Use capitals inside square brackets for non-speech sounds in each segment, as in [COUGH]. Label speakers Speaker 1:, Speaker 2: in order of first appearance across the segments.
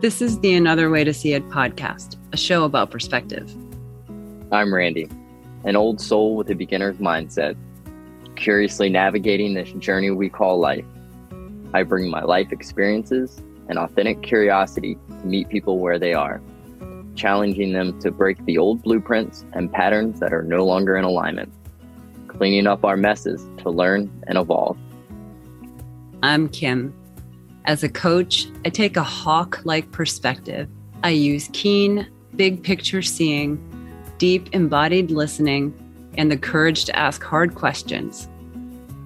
Speaker 1: This is the Another Way to See It podcast, a show about perspective.
Speaker 2: I'm Randy, an old soul with a beginner's mindset, curiously navigating this journey we call life. I bring my life experiences and authentic curiosity to meet people where they are, challenging them to break the old blueprints and patterns that are no longer in alignment, cleaning up our messes to learn and evolve.
Speaker 1: I'm Kim as a coach, I take a hawk like perspective. I use keen, big picture seeing, deep embodied listening, and the courage to ask hard questions,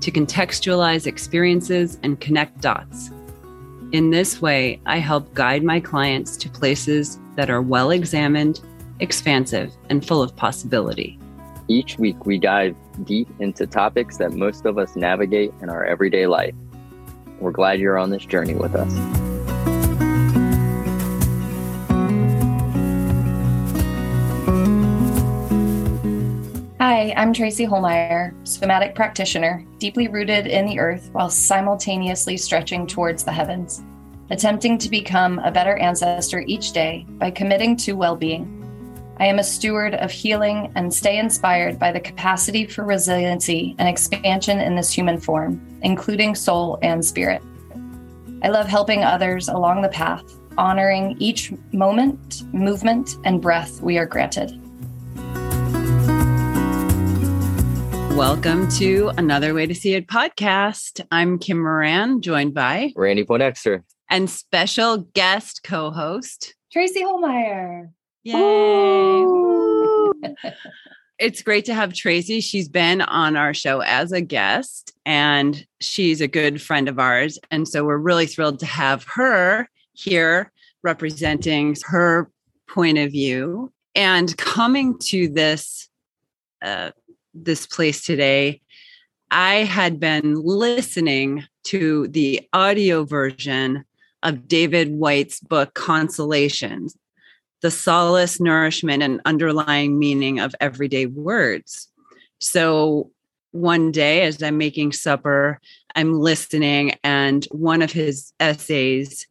Speaker 1: to contextualize experiences and connect dots. In this way, I help guide my clients to places that are well examined, expansive, and full of possibility.
Speaker 2: Each week, we dive deep into topics that most of us navigate in our everyday life we're glad you're on this journey with us.
Speaker 3: Hi, I'm Tracy Holmeyer, somatic practitioner, deeply rooted in the earth while simultaneously stretching towards the heavens, attempting to become a better ancestor each day by committing to well being. I am a steward of healing and stay inspired by the capacity for resiliency and expansion in this human form, including soul and spirit. I love helping others along the path, honoring each moment, movement, and breath we are granted.
Speaker 1: Welcome to another Way to See It podcast. I'm Kim Moran, joined by
Speaker 2: Randy Poindexter
Speaker 1: and special guest co host
Speaker 3: Tracy Holmeyer.
Speaker 1: Yay. [LAUGHS] it's great to have Tracy. She's been on our show as a guest and she's a good friend of ours. And so we're really thrilled to have her here representing her point of view and coming to this uh, this place today i had been listening to the audio version of david Whyte's book consolations the solace, nourishment, and underlying meaning of everyday words. So one day, as I'm making supper, I'm listening, and one of his essays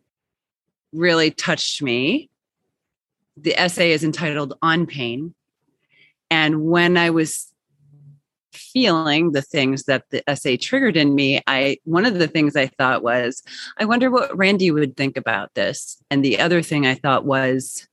Speaker 1: really touched me. The essay is entitled On Pain. And when I was feeling the things that the essay triggered in me, I one of the things I thought was, I wonder what Randy would think about this. And the other thing I thought was,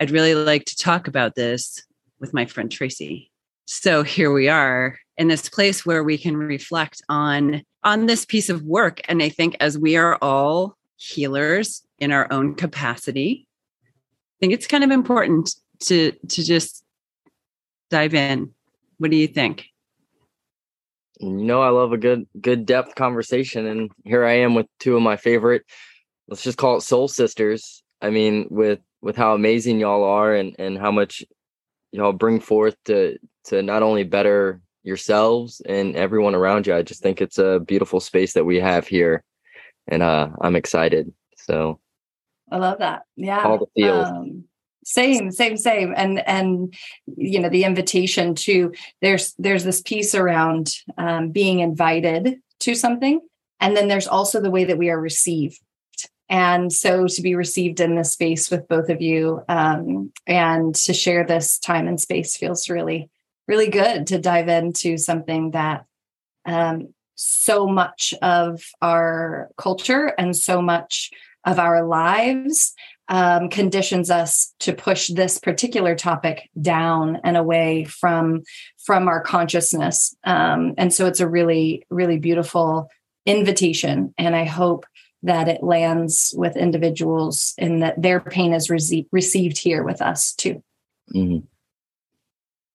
Speaker 1: I'd really like to talk about this with my friend Tracy. So here we are in this place where we can reflect on on this piece of work and I think as we are all healers in our own capacity, I think it's kind of important to to just dive in. What do you think?
Speaker 2: You know, I love a good good depth conversation and here I am with two of my favorite let's just call it soul sisters. I mean, with with how amazing y'all are and and how much y'all bring forth to to not only better yourselves and everyone around you. I just think it's a beautiful space that we have here, and uh, I'm excited. So
Speaker 3: I love that. Yeah,
Speaker 2: all the feels. Um,
Speaker 3: same same same and and you know the invitation to there's there's this piece around um, being invited to something and then there's also the way that we are received and so to be received in this space with both of you um, and to share this time and space feels really, really good to dive into something that um, so much of our culture and so much of our lives um, conditions us to push this particular topic down and away from from our consciousness. Um, and so it's a really really beautiful invitation. And i hope that it lands with individuals and that their pain is rece- received here with us too. Mm-hmm.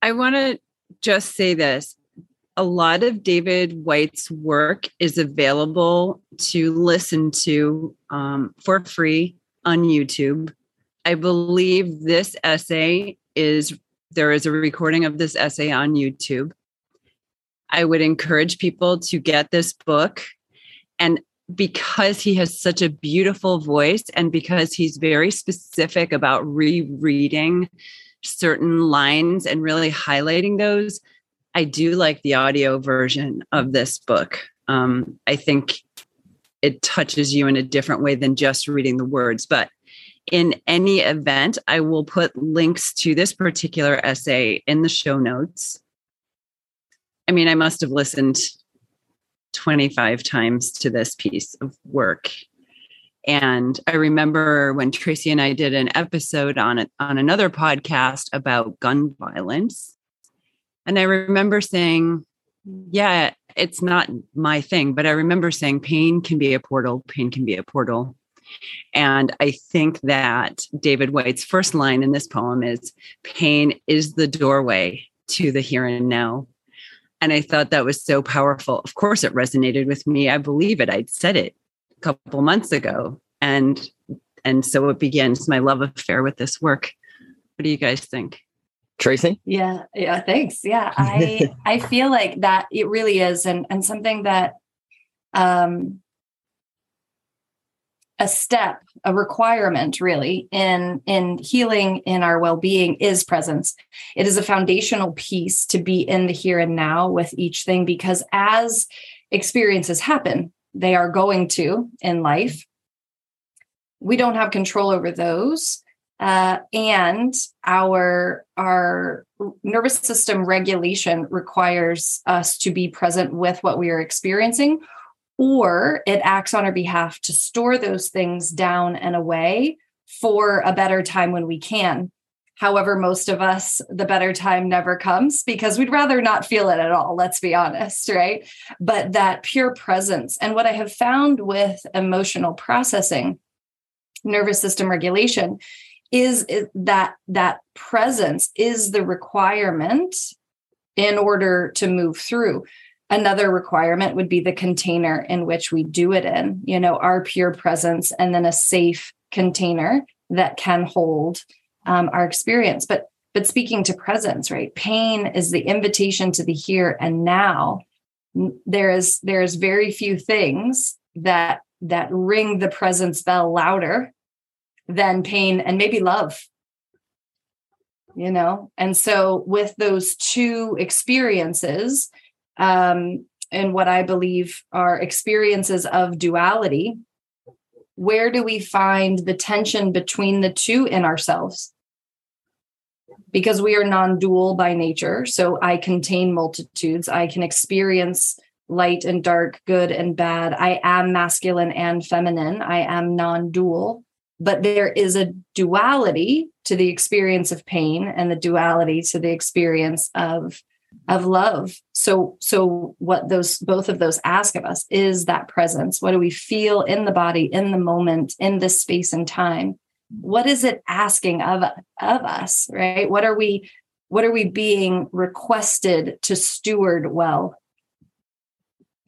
Speaker 1: I want to just say this. A lot of David Whyte's work is available to listen to um, for free on YouTube. I believe this essay is there is a recording of this essay on YouTube. I would encourage people to get this book and because he has such a beautiful voice and because he's very specific about rereading certain lines and really highlighting those, I do like the audio version of this book. Um, I think it touches you in a different way than just reading the words. But in any event, I will put links to this particular essay in the show notes. I mean, I must have listened 25 times to this piece of work. And I remember when Tracy and I did an episode on it on another podcast about gun violence. And I remember saying, yeah, it's not my thing, but I remember saying pain can be a portal, pain can be a portal. And I think that David Whyte's first line in this poem is pain is the doorway to the here and now. And I thought that was so powerful. Of course, it resonated with me. I believe it. I'd said it a couple months ago. And and so it begins my love affair with this work. What do you guys think?
Speaker 2: Tracy?
Speaker 3: Yeah, yeah, thanks. Yeah, I [LAUGHS] I feel like that it really is and and something that um a step a requirement really in in healing in our well-being is presence. It is a foundational piece to be in the here and now with each thing because as experiences happen they are going to in life. We don't have control over those uh, and our our nervous system regulation requires us to be present with what we are experiencing or it acts on our behalf to store those things down and away for a better time when we can. However, most of us, the better time never comes because we'd rather not feel it at all, let's be honest, right? But that pure presence. And what I have found with emotional processing, nervous system regulation, is eh, that that presence is the requirement in order to move through another requirement would be the container in which we do it in you know our pure presence and then a safe container that can hold um, our experience. But but speaking to presence right pain is the invitation to the here and now. There is there is very few things that that ring the presence bell louder than pain and maybe love. You know and so with those two experiences um, and what I believe are experiences of duality, where do we find the tension between the two in ourselves? Because we are non dual by nature. So I contain multitudes. I can experience light and dark, good and bad. I am masculine and feminine. I am non dual. But there is a duality to the experience of pain and the duality to the experience of of love. So so what those both of those ask of us is that presence. What do we feel in the body in the moment in this space and time? What is it asking of of us right? What are we what are we being requested to steward well?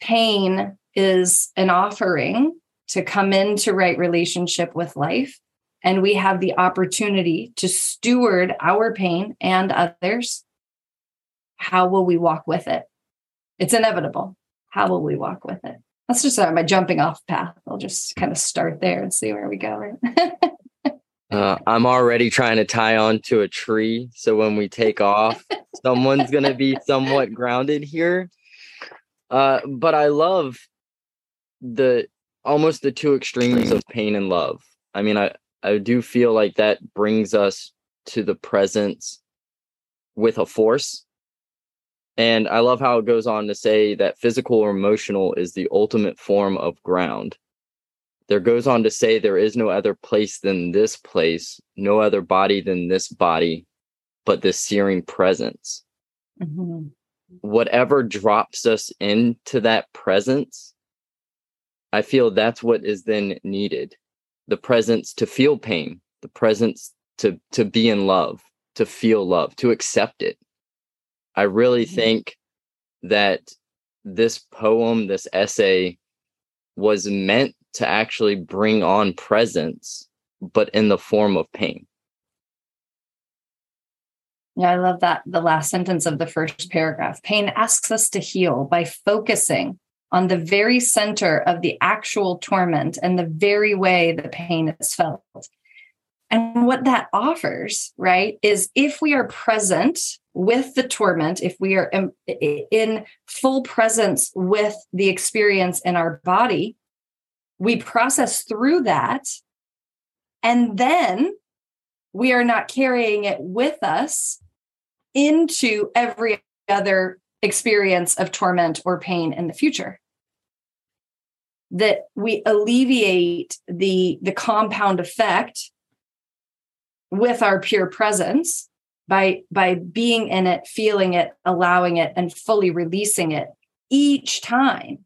Speaker 3: Pain is an offering to come into right relationship with life and we have the opportunity to steward our pain and others how will we walk with it? It's inevitable. How will we walk with it? That's just uh, my jumping off path. I'll just kind of start there and see where we go. [LAUGHS]
Speaker 2: uh, I'm already trying to tie on to a tree. So when we take off, someone's going to be somewhat grounded here. Uh, but I love the almost the two extremes of pain and love. I mean, I, I do feel like that brings us to the presence with a force and I love how it goes on to say that physical or emotional is the ultimate form of ground. There goes on to say there is no other place than this place, no other body than this body, but this searing presence. Mm-hmm. Whatever drops us into that presence, I feel that's what is then needed. The presence to feel pain, the presence to to be in love, to feel love, to accept it I really mm-hmm. think that this poem, this essay, was meant to actually bring on presence, but in the form of pain.
Speaker 3: Yeah, I love that. The last sentence of the first paragraph. Pain asks us to heal by focusing on the very center of the actual torment and the very way the pain is felt. And what that offers, right, is if we are present with the torment, if we are in, full presence with the experience in our body, we process through that. And then we are not carrying it with us into every other experience of torment or pain in the future. That we alleviate the the compound effect with our pure presence by by being in it feeling it allowing it and fully releasing it each time.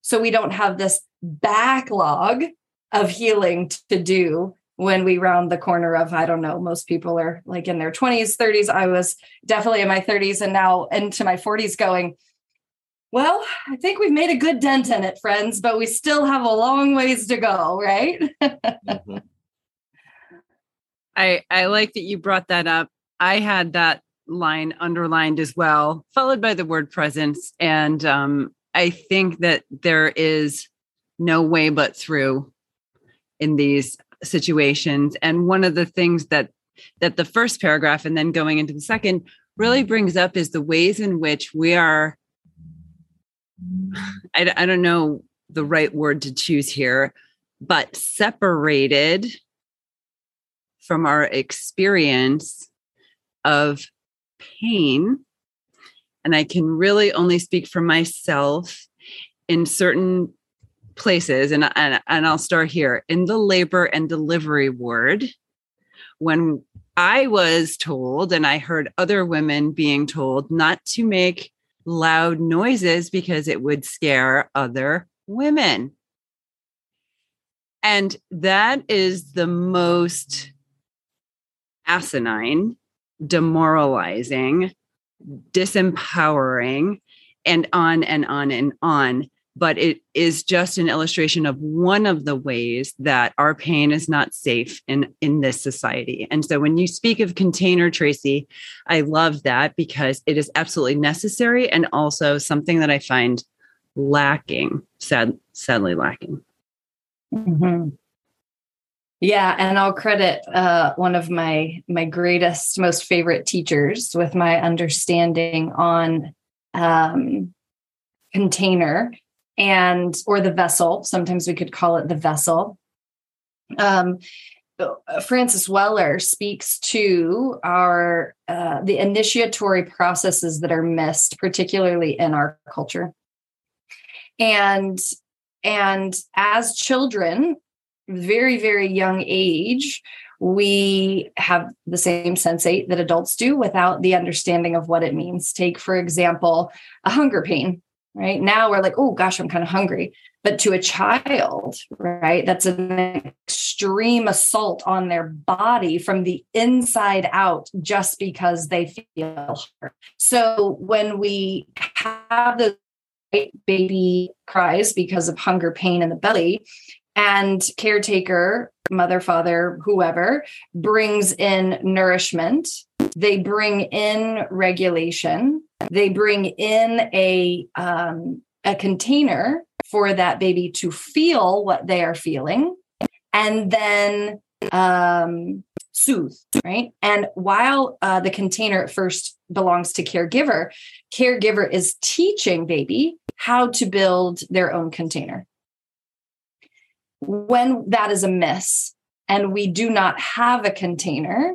Speaker 3: So we don't have this backlog of healing to do when we round the corner of i don't know most people are like in their 20s 30s i was definitely in my 30s and now into my 40s going well i think we've made a good dent in it friends but we still have a long ways to go right? [LAUGHS] Mm-hmm.
Speaker 1: i i like that you brought that up i had that line underlined as well followed by the word presence. And um, i think that there is no way but through in these situations. And one of the things that that the first paragraph and then going into the second really brings up is the ways in which we are [SIGHS] I, I don't know the right word to choose here but separated from our experience of pain and i can really only speak for myself in certain places, and, and, and I'll start here in the labor and delivery ward. When I was told, and I heard other women being told not to make loud noises because it would scare other women. And that is the most asinine, demoralizing, disempowering, and on and on and on. But it is just an illustration of one of the ways that our pain is not safe in in this society. And so when you speak of container tracy i love that because it is absolutely necessary and also something that i find lacking sad, sadly lacking.
Speaker 3: Mm-hmm. Yeah and i'll credit uh, one of my my greatest most favorite teachers with my understanding on um, container and or the vessel. Sometimes we could call it the vessel. Um, francis weller speaks to our uh, the initiatory processes that are missed particularly in our culture. And and as children very very young age we have the same sensate that adults do without the understanding of what it means. Take for example a hunger pain right? Now we're like oh gosh i'm kind of hungry. But to a child right that's an extreme assault on their body from the inside out just because they feel hurt so when we have the baby cries because of hunger pain in the belly and caretaker mother father whoever brings in nourishment. They bring in regulation. They bring in a um, a container for that baby to feel what they are feeling and then um, soothe right? And while uh, the container at first belongs to caregiver caregiver is teaching baby how to build their own container when that is a miss and we do not have a container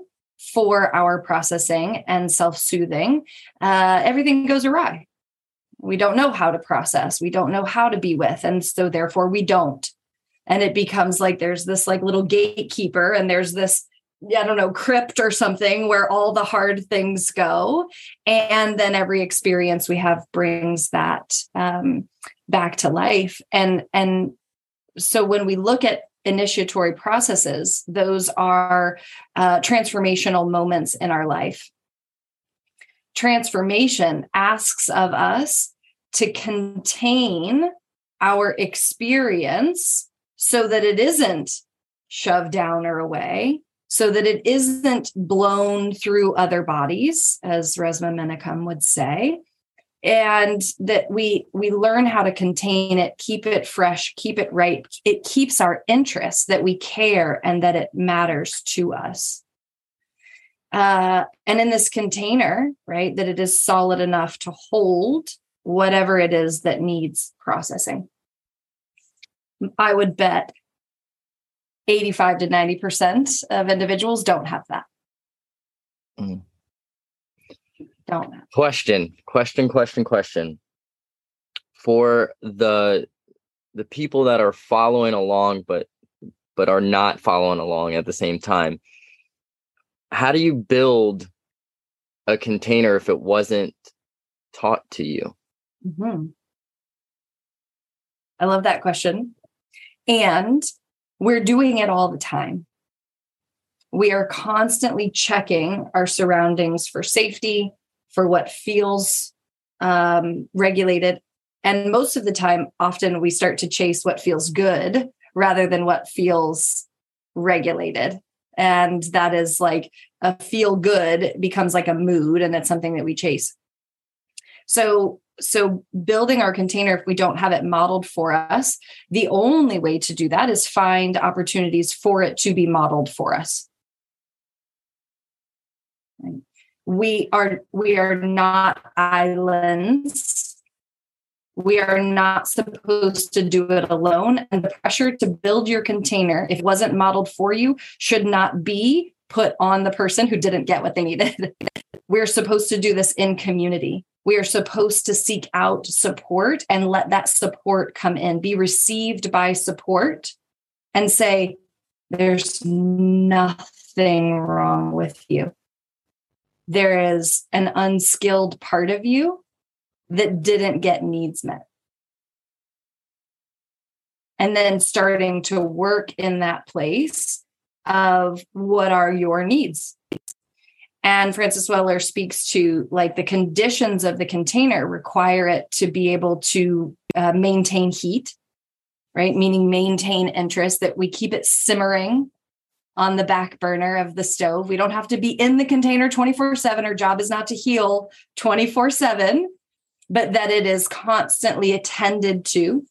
Speaker 3: for our processing and self soothing, uh, everything goes awry. We don't know how to process, we don't know how to be with. And so, therefore, we don't. And it becomes like there's this like little gatekeeper, and there's this I don't know, crypt or something where all the hard things go. And then every experience we have brings that um, back to life. And and so when we look at initiatory processes, those are uh, transformational moments in our life. Transformation asks of us to contain our experience so that it isn't shoved down or away, so that it isn't blown through other bodies, as Resmaa Menakem would say, and that we we learn how to contain it keep it fresh keep it right it keeps our interest that we care and that it matters to us uh, and in this container right that it is solid enough to hold whatever it is that needs processing i would bet 85 to 90% of individuals don't have that.
Speaker 2: Mm.
Speaker 3: Don't have.
Speaker 2: Question, question, question, question. For the the people that are following along but but are not following along at the same time, how do you build a container if it wasn't taught to you?
Speaker 3: Mm-hmm. I love that question. And we're doing it all the time. We are constantly checking our surroundings for safety, for what feels um, regulated. And most of the time, often we start to chase what feels good rather than what feels regulated. And that is like a feel good becomes like a mood, and it's something that we chase. So so building our container if we don't have it modeled for us the only way to do that is find opportunities for it to be modeled for us we are we are not islands. We are not supposed to do it alone and the pressure to build your container if it wasn't modeled for you should not be put on the person who didn't get what they needed. [LAUGHS] We're supposed to do this in community. We are supposed to seek out support and let that support come in, be received by support, and say, There's nothing wrong with you. There is an unskilled part of you that didn't get needs met. And then starting to work in that place of what are your needs? And Francis Weller speaks to like the conditions of the container require it to be able to uh, maintain heat, right? Meaning maintain interest, that we keep it simmering on the back burner of the stove. We don't have to be in the container 24 7. Our job is not to heal 24 7, but that it is constantly attended to,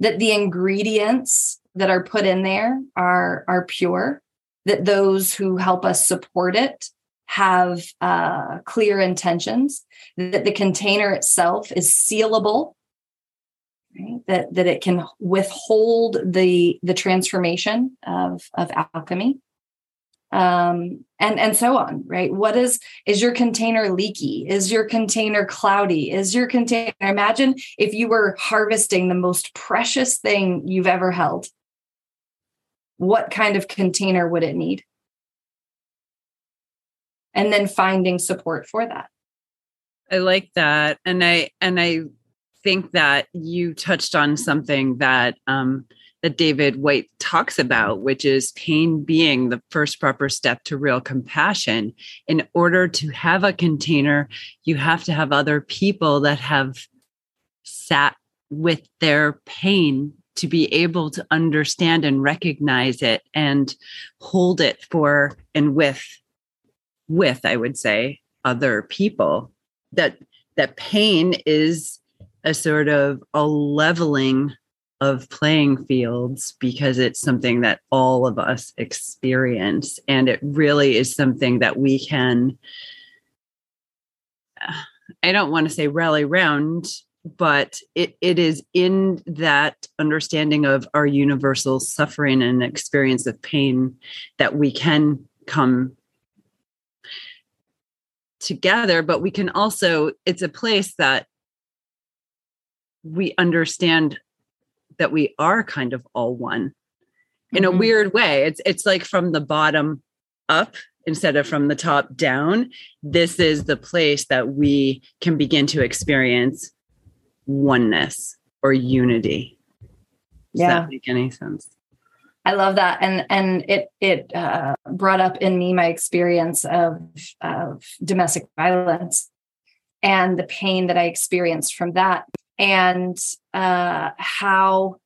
Speaker 3: that the ingredients that are put in there are, are pure, that those who help us support it have uh, clear intentions, that the container itself is sealable, right? that, that it can withhold the, the transformation of, of alchemy. Um, and and so on right? What is is your container leaky? Is your container cloudy? Is your container imagine if you were harvesting the most precious thing you've ever held. What kind of container would it need? And then finding support for that.
Speaker 1: I like that. And i and i think that you touched on something that um that david Whyte talks about which is pain being the first proper step to real compassion. In order to have a container you have to have other people that have sat with their pain to be able to understand and recognize it and hold it for and with with i would say other people. That that pain is a sort of a leveling of playing fields because it's something that all of us experience. And it really is something that we can i don't want to say rally round but it, it is in that understanding of our universal suffering and experience of pain that we can come together. But we can also it's a place that we understand that we are kind of all one in mm-hmm. a weird way. It's it's like from the bottom up instead of from the top down this is the place that we can begin to experience oneness or unity. Does yeah. that make any sense?
Speaker 3: I love that, and and it it uh, brought up in me my experience of of domestic violence and the pain that I experienced from that, and uh, how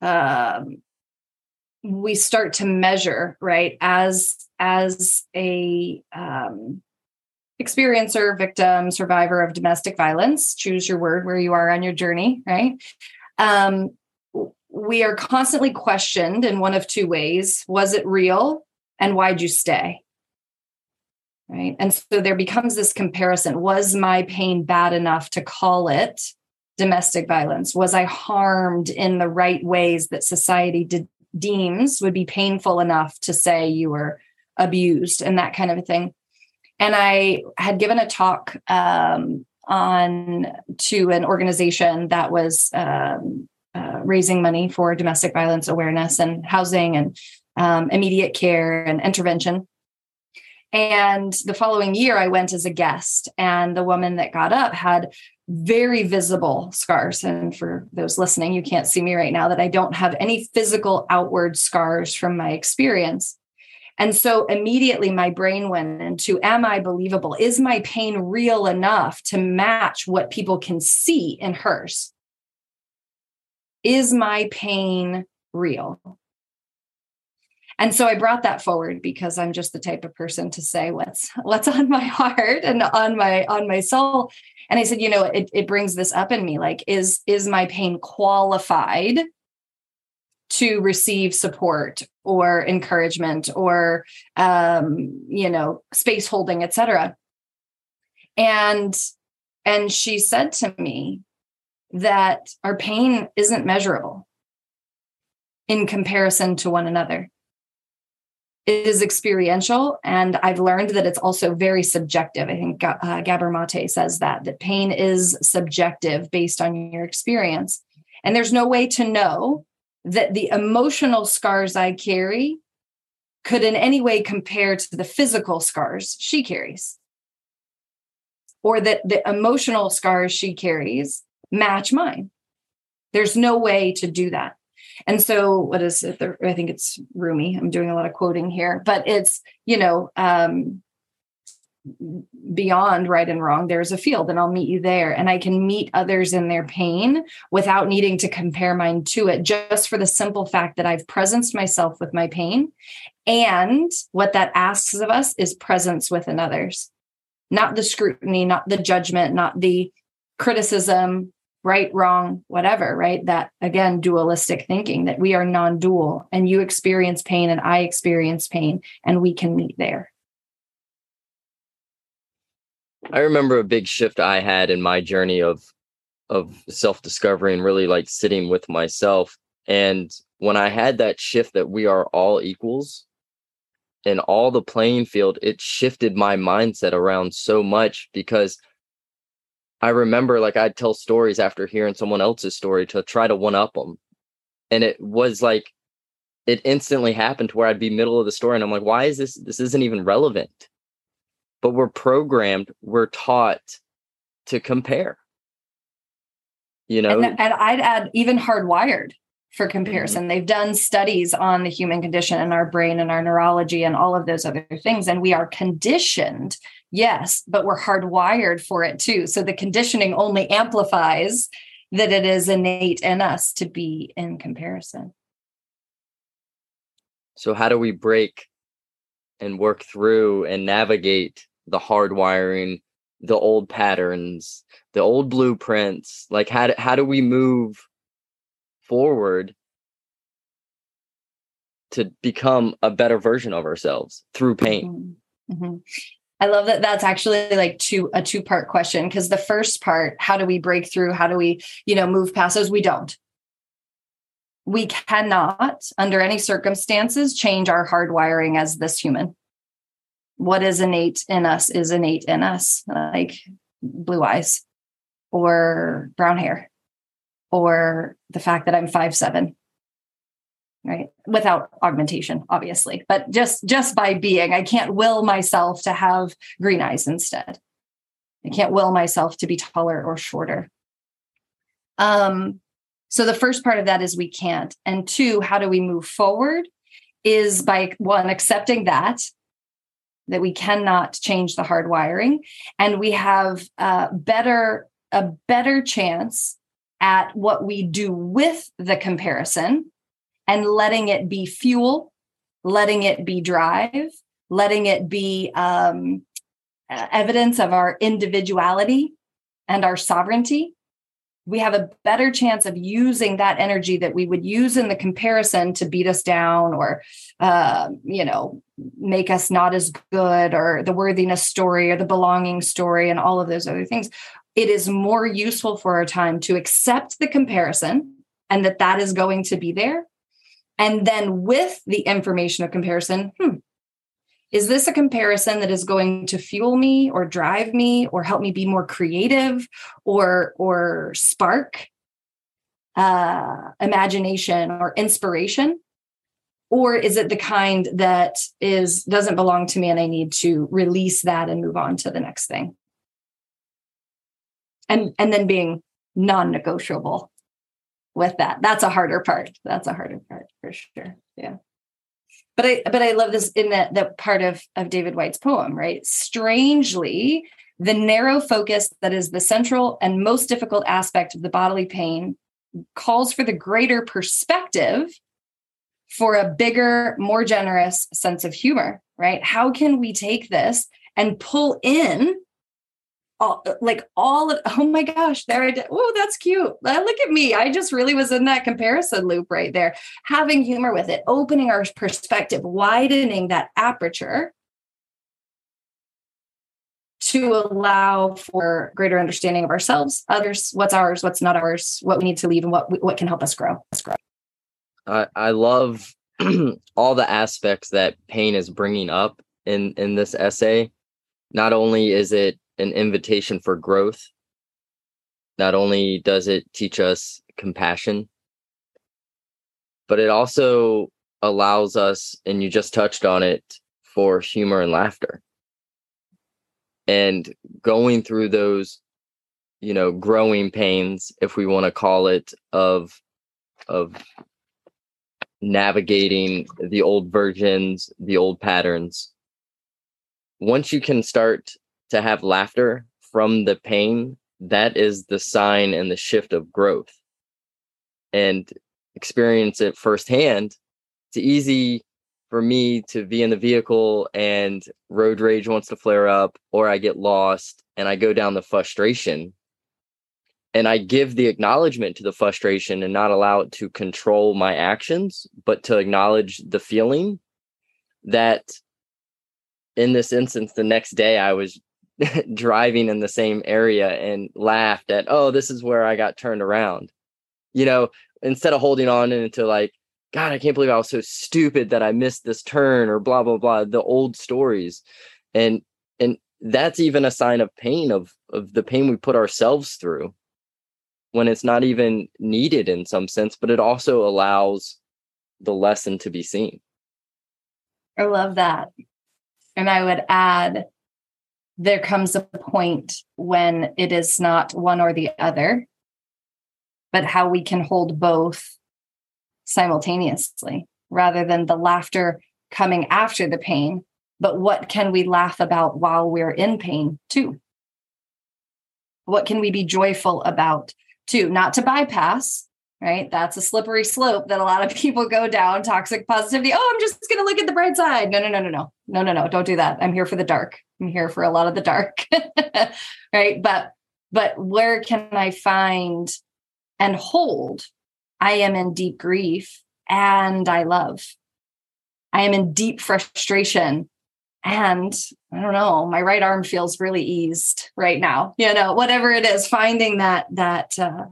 Speaker 3: um, we start to measure right as as a um, experiencer, victim, survivor of domestic violence. Choose your word where you are on your journey, right? Um, we are constantly questioned in one of two ways was it real and why'd you stay right and so there becomes this comparison was my pain bad enough to call it domestic violence was i harmed in the right ways that society deems would be painful enough to say you were abused and that kind of a thing. And I had given a talk um, on to an organization that was um, uh, raising money for domestic violence awareness and housing and um, immediate care and intervention. And the following year, I went as a guest, and the woman that got up had very visible scars. And for those listening, you can't see me right now, that I don't have any physical outward scars from my experience. And so immediately my brain went into Am I believable? Is my pain real enough to match what people can see in hers? Is my pain real? And so I brought that forward because I'm just the type of person to say what's [LAUGHS] what's on my [LAUGHS] heart and on my on my soul. And I said, you know, it, it brings this up in me like, is is my pain qualified to receive support or encouragement or um, you know space holding etc and and she said to me that our pain isn't measurable in comparison to one another is experiential and i've learned that it's also very subjective i think uh, gabor mate says that that pain is subjective based on your experience and there's no way to know that the emotional scars I carry could in any way compare to the physical scars she carries, or that the emotional scars she carries match mine. There's no way to do that. And so, what is it? I think it's Rumi. I'm doing a lot of quoting here, but it's, you know, um, beyond right and wrong there's a field and i'll meet you there and i can meet others in their pain without needing to compare mine to it just for the simple fact that i've presenced myself with my pain and what that asks of us is presence with others not the scrutiny not the judgment not the criticism right wrong whatever right that again dualistic thinking that we are non-dual and you experience pain and i experience pain and we can meet there
Speaker 2: I remember a big shift I had in my journey of of self-discovery and really like sitting with myself. And when I had that shift that we are all equals and all the playing field, it shifted my mindset around so much because I remember like I'd tell stories after hearing someone else's story to try to one up them. And it was like it instantly happened to where I'd be middle of the story and I'm like, why is this this isn't even relevant? but we're programmed, we're taught to compare. You know,
Speaker 3: and, and I'd add even hardwired for comparison. Mm-hmm. They've done studies on the human condition and our brain and our neurology and all of those other things. And we are conditioned, yes, but we're hardwired for it too. So the conditioning only amplifies that it is innate in us to be in comparison.
Speaker 2: So, how do we break and work through and navigate the hardwiring, the old patterns, the old blueprints? Like how do, how do we move forward to become a better version of ourselves through pain?
Speaker 3: Mm-hmm. Mm-hmm. I love that that's actually like two a two part question because the first part how do we break through? How do we you know move past those? We don't. We cannot under any circumstances change our hardwiring as this human. What is innate in us is innate in us, like blue eyes or brown hair or the fact that I'm five seven, right? Without augmentation, obviously, but just just by being, I can't will myself to have green eyes instead. I can't will myself to be taller or shorter. Um, so the first part of that is we can't, and two, how do we move forward? Is by one accepting that that we cannot change the hard wiring and we have a better a better chance at what we do with the comparison and letting it be fuel letting it be drive letting it be um, evidence of our individuality and our sovereignty we have a better chance of using that energy that we would use in the comparison to beat us down or uh, you know make us not as good or the worthiness story or the belonging story and all of those other things. It is more useful for our time to accept the comparison and that that is going to be there And then with the information of comparison, hmm, is this a comparison that is going to fuel me or drive me or help me be more creative or or spark uh, imagination or inspiration? Or is it the kind that is doesn't belong to me and I need to release that and move on to the next thing? And and then being non-negotiable with that. That's a harder part. That's a harder part for sure. Yeah. But I but I love this in that that part of of David Whyte's poem, right? Strangely, the narrow focus that is the central and most difficult aspect of the bodily pain calls for the greater perspective for a bigger, more generous sense of humor, right? How can we take this and pull in all, like all of [LAUGHS] oh my gosh there i did oh that's cute. Uh, look at me i just really was in that comparison loop right there. Having humor with it opening our perspective widening that aperture to allow for greater understanding of ourselves others what's ours what's not ours what we need to leave and what what can help us grow, us grow.
Speaker 2: I, I love [CLEARS THROAT] all the aspects that pain is bringing up in in this essay. Not only is it an invitation for growth. Not only does it teach us compassion, but it also allows us, and you just touched on it, for humor and laughter. And going through those, you know, growing pains, if we want to call it, of of navigating the old versions, the old patterns. Once you can start to have laughter from the pain, that is the sign and the shift of growth. And experience it firsthand. It's easy for me to be in the vehicle and road rage wants to flare up, or I get lost and I go down the frustration. And I give the acknowledgement to the frustration and not allow it to control my actions, but to acknowledge the feeling that in this instance, the next day I was [LAUGHS] driving in the same area and laughed at, oh, this is where I got turned around. You know, instead of holding on into like, God, I can't believe I was so stupid that I missed this turn or blah blah blah, the old stories. And and that's even a sign of pain of of the pain we put ourselves through when it's not even needed in some sense, but it also allows the lesson to be seen.
Speaker 3: I love that. And I would add there comes a point when it is not one or the other, but how we can hold both simultaneously rather than the laughter coming after the pain. But what can we laugh about while we're in pain too? What can we be joyful about too? Not to bypass, right? That's a slippery slope that a lot of [LAUGHS] people go down toxic positivity. Oh, I'm just going to look at the bright side. No, no, no, no, no, no, no, no. Don't do that. I'm here for the dark. I'm here for a lot of the dark. [LAUGHS] right. But, but where can I find and hold? I am in deep grief and I love. I am in deep frustration and I don't know, my right arm feels really eased right now. You know, whatever it is, finding that that uh,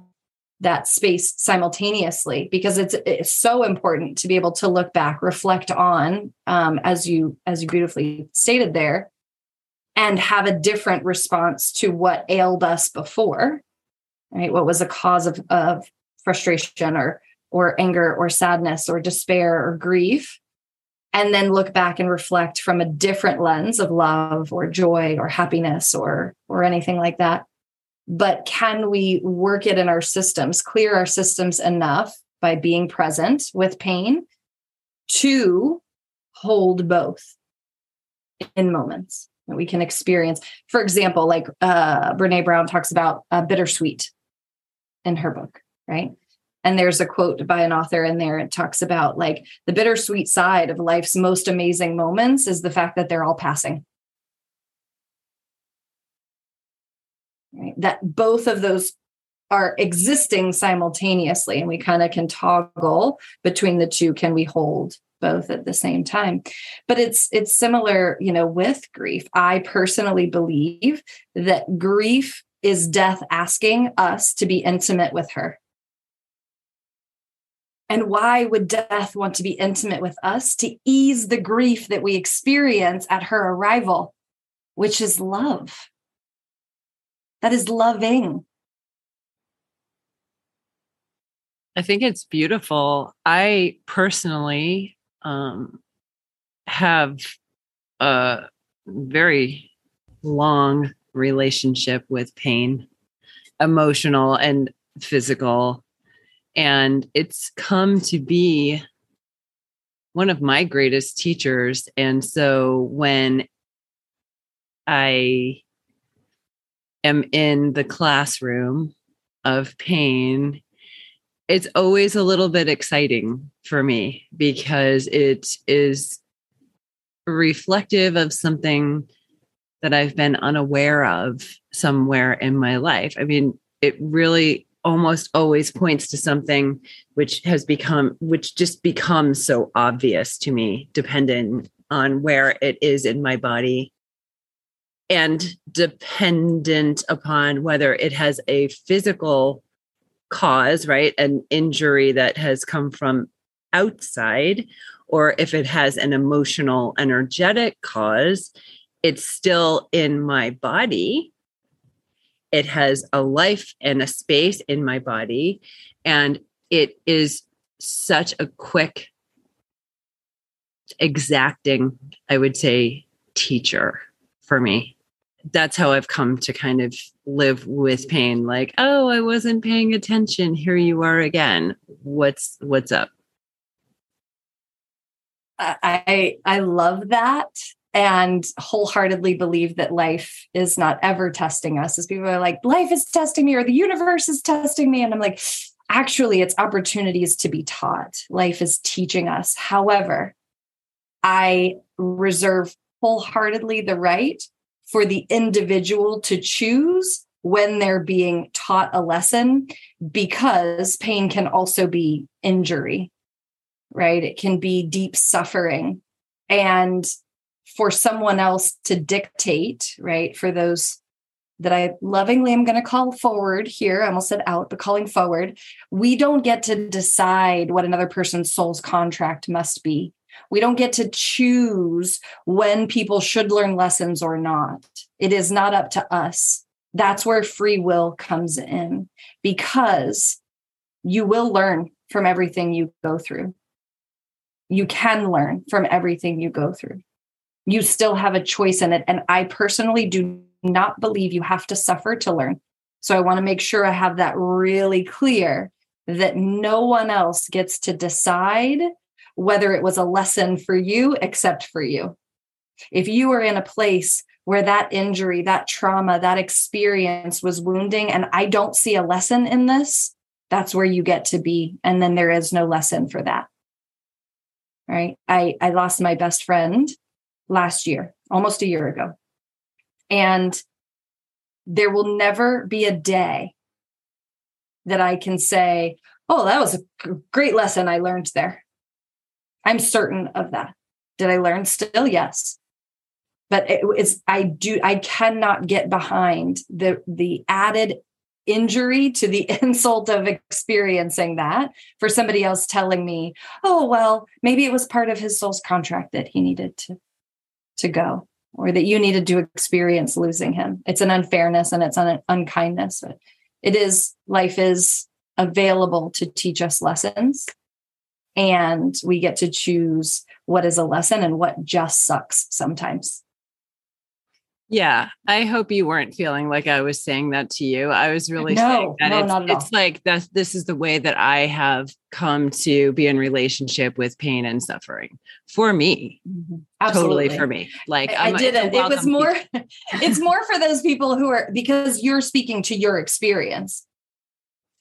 Speaker 3: that space simultaneously because it's it's so important to be able to look back reflect on um, as you as you beautifully stated there and have a different response to what ailed us before right? What was the cause of, of frustration or or anger or sadness or despair or grief? And then look back and reflect from a different lens of love or joy or happiness or or anything like that but can we work it in our systems, clear our systems enough by being present with pain to hold both in moments that we can experience? For example, like uh, Brene Brown talks about uh, bittersweet in her book, right? And there's a quote by an author in there. It talks about like the bittersweet side of life's most amazing moments is the fact that they're all passing. Right? that both of those are existing simultaneously and we kind of can toggle between the two can we hold both at the same time but it's it's similar you know with grief i personally believe that grief is death asking us to be intimate with her And why would death want to be intimate with us? To ease the grief that we experience at her arrival, which is love. That is loving.
Speaker 1: I think it's beautiful. I personally um, have a very long relationship with pain, emotional and physical. And it's come to be one of my greatest teachers. And so when I am in the classroom of pain, it's always a little bit exciting for me because it is reflective of something that I've been unaware of somewhere in my life. I mean, it really almost always points to something which has become which just becomes so obvious to me depending on where it is in my body and dependent upon whether it has a physical cause right? An injury that has come from outside or if it has an emotional energetic cause it's still in my body. It has a life and a space in my body and it is such a quick exacting i would say teacher for me that's how i've come to kind of live with pain like oh i wasn't paying attention. Here you are again. What's what's up?
Speaker 3: I i love that and wholeheartedly believe that life is not ever testing us. As people are like life is testing me or the universe is testing me. And i'm like actually it's opportunities to be taught. Life is teaching us. However i reserve wholeheartedly the right for the individual to choose when they're being taught a lesson because pain can also be injury right it can be deep suffering and for someone else to dictate, right? For those that I lovingly am going to call forward here, I almost said out, but calling forward, we don't get to decide what another person's soul's contract must be. We don't get to choose when people should learn lessons or not. It is not up to us. That's where free will comes in because you will learn from everything you go through. You can learn from everything you go through you still have a choice in it. And I personally do not believe you have to suffer to learn. So I want to make sure I have that really clear that no one else gets to decide whether it was a lesson for you except for you. If you are in a place where that injury, that trauma, that experience was wounding, and I don't see a lesson in this, that's where you get to be. And then there is no lesson for that. Right. I, I lost my best friend last year, almost a year ago. And there will never be a day that I can say, oh, that was a great lesson I learned there. I'm certain of that. Did I learn still? Yes. But it is I do I cannot get behind the the added injury to the [LAUGHS] insult of experiencing that for somebody else telling me, oh, well, maybe it was part of his soul's contract that he needed to to go or that you needed to experience losing him. It's an unfairness and it's an unkindness. But it is, life is available to teach us lessons. And we get to choose what is a lesson and what just sucks sometimes.
Speaker 1: Yeah, I hope you weren't feeling like I was saying that to you. I was really
Speaker 3: no,
Speaker 1: saying that
Speaker 3: no,
Speaker 1: it's,
Speaker 3: not at
Speaker 1: it's like that. This is the way that I have come to be in relationship with pain and suffering for me.
Speaker 3: Absolutely.
Speaker 1: Totally for me. Like
Speaker 3: I, I
Speaker 1: I'm a- it's a
Speaker 3: didn't. It was more. [LAUGHS] it's more for those people who are because you're speaking to your experience.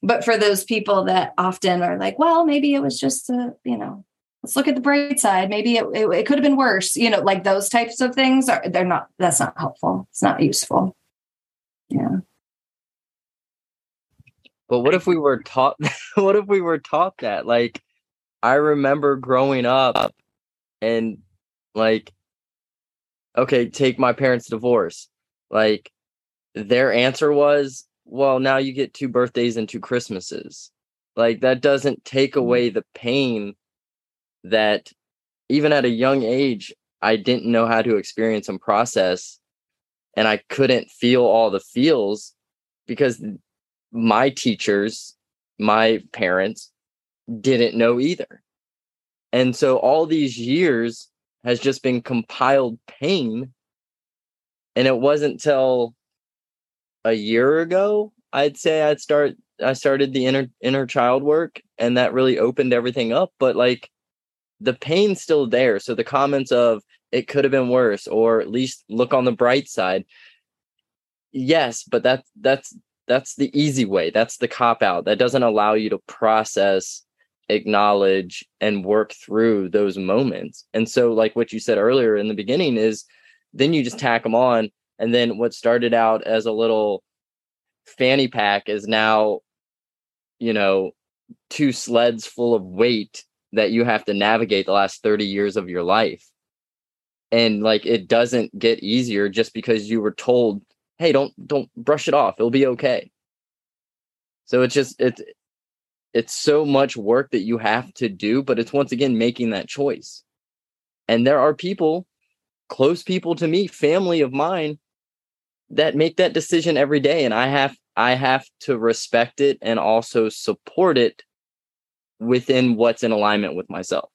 Speaker 3: But for those people that often are like, well, maybe it was just a, you know, let's look at the bright side. Maybe it, it, it could have been worse. You know, like those types of things are they're not. That's not helpful. It's not useful. Yeah.
Speaker 2: But what if we were taught [LAUGHS] what if we were taught that? Like I remember growing up and like okay, take my parents' divorce. Like their answer was, well, now you get two birthdays and two Christmases. Like that doesn't take
Speaker 3: Mm-hmm.
Speaker 2: away the pain that even at a young age I didn't know how to experience and process and I couldn't feel all the feels because my teachers, my parents didn't know either. And so all these years has just been compiled pain. And it wasn't till a year ago, I'd say I'd start I started the inner inner child work and that really opened everything up. But like the pain's still there. So the comments of it could have been worse, or at least look on the bright side. Yes, but that's that's that's the easy way. That's the cop out. That doesn't allow you to process, acknowledge, and work through those moments. And so, like what you said earlier in the beginning, is then you just tack them on. And then what started out as a little fanny pack is now, you know, two sleds full of weight that you have to navigate the last 30 years of your life. And like it doesn't get easier just because you were told, hey, don't don't brush it off. It'll be okay. So it's just it's it's so much work that you have to do, but it's once again making that choice. And there are people, close people to me, family of mine, that make that decision every day. And I have I have to respect it and also support it within what's in alignment with myself.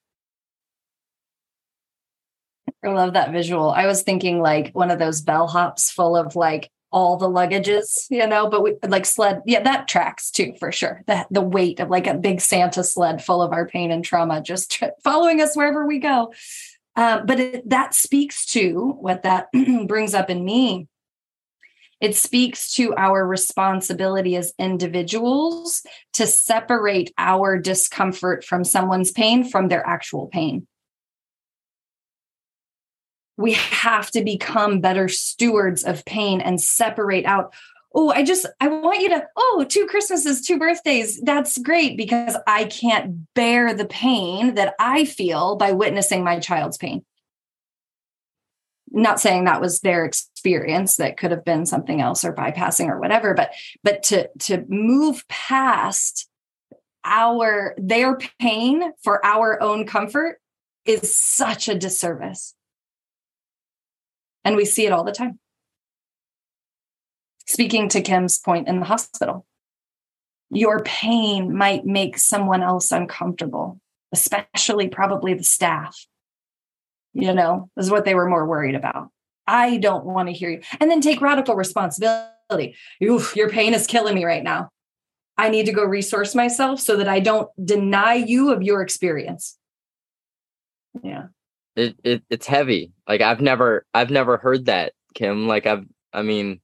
Speaker 3: I love that visual. I was thinking like one of those bellhops full of like all the luggages, you know, but we like sled. Yeah, that tracks too for sure. That the weight of like a big Santa sled full of our pain and trauma just tra- following us wherever we go. Uh, but it, that speaks to what that [CLEARS THROAT] brings up in me. It speaks to our responsibility as individuals to separate our discomfort from someone's pain from their actual pain. We have to become better stewards of pain and separate out oh i just i want you to oh two christmases two birthdays. That's great because i can't bear the pain that i feel by witnessing my child's pain not saying that was their experience that could have been something else or bypassing or whatever but but to to move past our their pain for our own comfort is such a disservice and we see it all the time. Speaking to Kim's point in the hospital, your pain might make someone else uncomfortable, especially probably the staff. You know, this is what they were more worried about. I don't want to hear you. And then take radical responsibility. Oof, your pain is killing me right now. I need to go resource myself so that I don't deny you of your experience. Yeah
Speaker 2: it, it it's heavy like i've never i've never heard that kim like i've i mean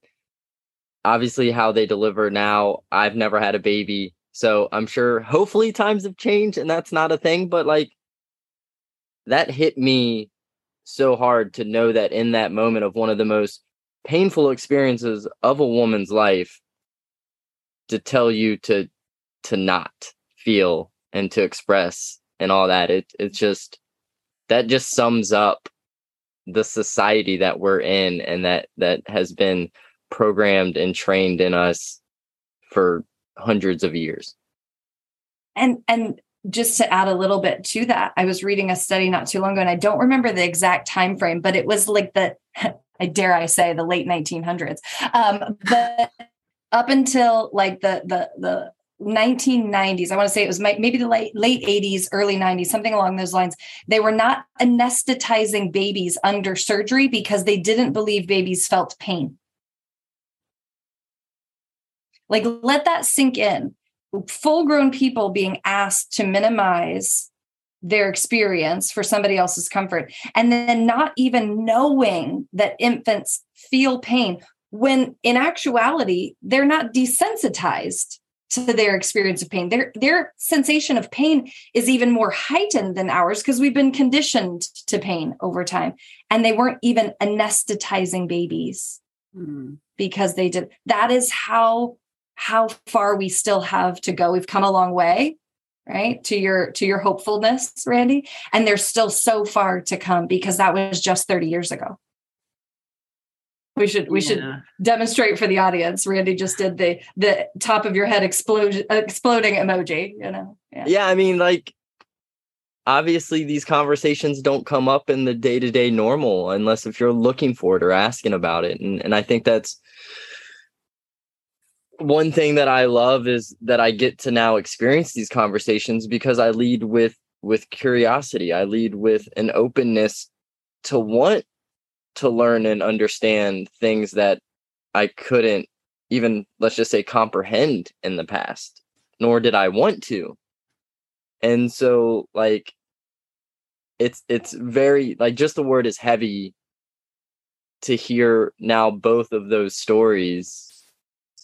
Speaker 2: obviously how they deliver now i've never had a baby so i'm sure hopefully times have changed and that's not a thing but like that hit me so hard to know that in that moment of one of the most painful experiences of a woman's life to tell you to to not feel and to express and all that. It it's just that just sums up the society that we're in and that that has been programmed and trained in us for hundreds of years.
Speaker 3: And and just to add a little bit to that i was reading a study not too long ago and i don't remember the exact time frame but it was like the [LAUGHS] i dare i say the late 1900s um but up until like the the the 1990s i want to say it was maybe the late late 80s early 90s something along those lines they were not anesthetizing babies under surgery because they didn't believe babies felt pain. Like let that sink in full grown people being asked to minimize their experience for somebody else's comfort and then not even knowing that infants feel pain when in actuality they're not desensitized to their experience of pain. Their their sensation of pain is even more heightened than ours because we've been conditioned to pain over time. And they weren't even anesthetizing babies mm. because they did. That is how how far we still have to go. We've come a long way, right? To your to your hopefulness, Randy. And there's still so far to come because that was just 30 years ago. we should we yeah. should demonstrate for the audience randy just did the the top of your head explosion exploding emoji you know
Speaker 2: yeah, yeah i mean like obviously these conversations don't come up in the day-to-day normal unless if you're looking for it or asking about it and, and i think that's one thing that i love is that i get to now experience these conversations because i lead with with curiosity. I lead with an openness to want to learn and understand things that i couldn't even let's just say comprehend in the past nor did i want to. And so like it's it's very like just the word is heavy to hear now both of those stories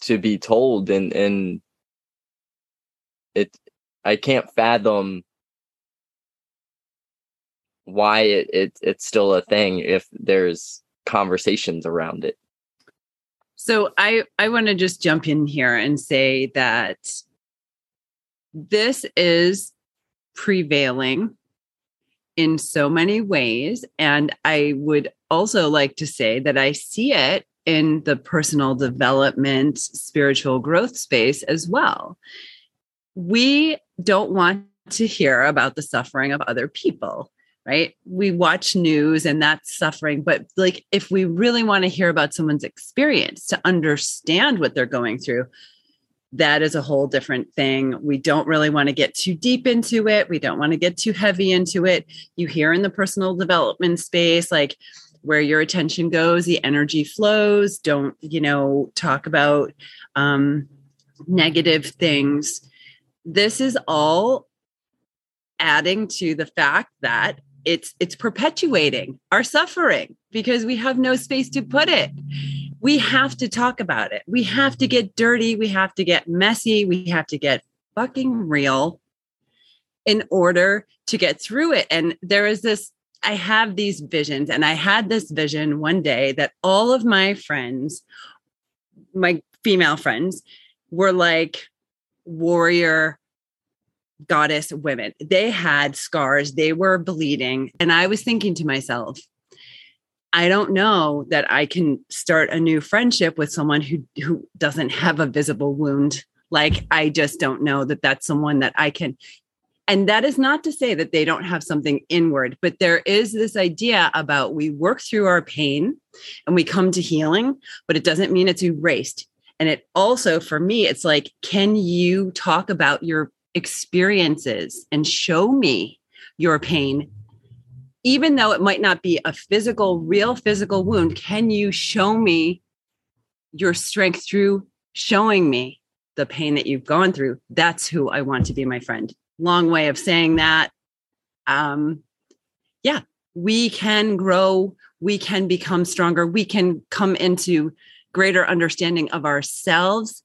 Speaker 2: to be told and and it i can't fathom why it, it it's still a thing if there's conversations around it
Speaker 1: so i i want to just jump in here and say that this is prevailing in so many ways. And I would also like to say that I see it in the personal development, spiritual growth space as well. We don't want to hear about the suffering of other people, right? We watch news and that's suffering. But like, if we really want to hear about someone's experience to understand what they're going through, that is a whole different thing. We don't really want to get too deep into it. We don't want to get too heavy into it. You hear in the personal development space, like where your attention goes, the energy flows. Don't, you know, talk about um, negative things. This is all adding to the fact that it's it's perpetuating our suffering because we have no space to put it we have to talk about it. We have to get dirty. We have to get messy. We have to get fucking real in order to get through it. And there is this, I have these visions, and I had this vision one day that all of my friends, my female friends, were like warrior goddess women. They had scars, they were bleeding. And I was thinking to myself, I don't know that I can start a new friendship with someone who who doesn't have a visible wound. Like I just don't know that that's someone that I can and that is not to say that they don't have something inward, but there is this idea about we work through our pain and we come to healing, but it doesn't mean it's erased. And it also, for me, it's like, can you talk about your experiences and show me your pain even though it might not be a physical, real physical wound, can you show me your strength through showing me the pain that you've gone through? That's who I want to be my friend. Long way of saying that. Um, yeah, we can grow, we can become stronger, we can come into greater understanding of ourselves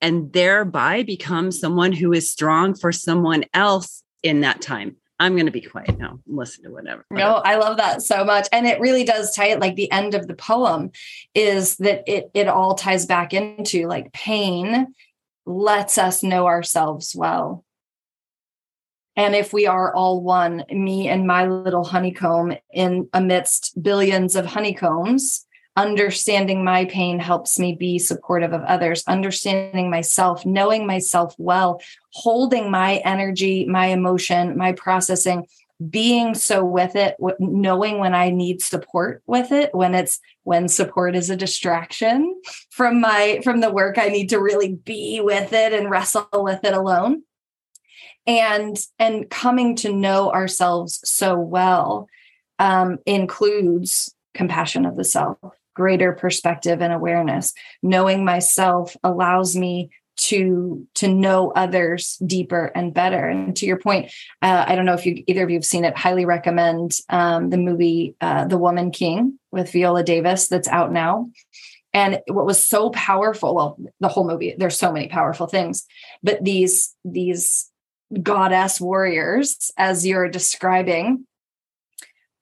Speaker 1: and thereby become someone who is strong for someone else in that time. I'm going to be quiet now. Listen to whatever.
Speaker 3: No, I love that so much, and it really does tie it. Like the end of the poem is that it it all ties back into like pain lets us know ourselves well. And if we are all one, me and my little honeycomb in amidst billions of honeycombs, understanding my pain helps me be supportive of others understanding myself knowing myself well holding my energy my emotion my processing being so with it knowing when i need support with it when it's when support is a distraction from my from the work i need to really be with it and wrestle with it alone and and coming to know ourselves so well um, includes compassion of the self greater perspective and awareness. Knowing myself allows me to to know others deeper and better. And to your point uh, i don't know if you either of you have seen it highly recommend um, the movie uh, the woman king with viola davis that's out now. And what was so powerful well the whole movie there's so many powerful things but these these goddess warriors as you're describing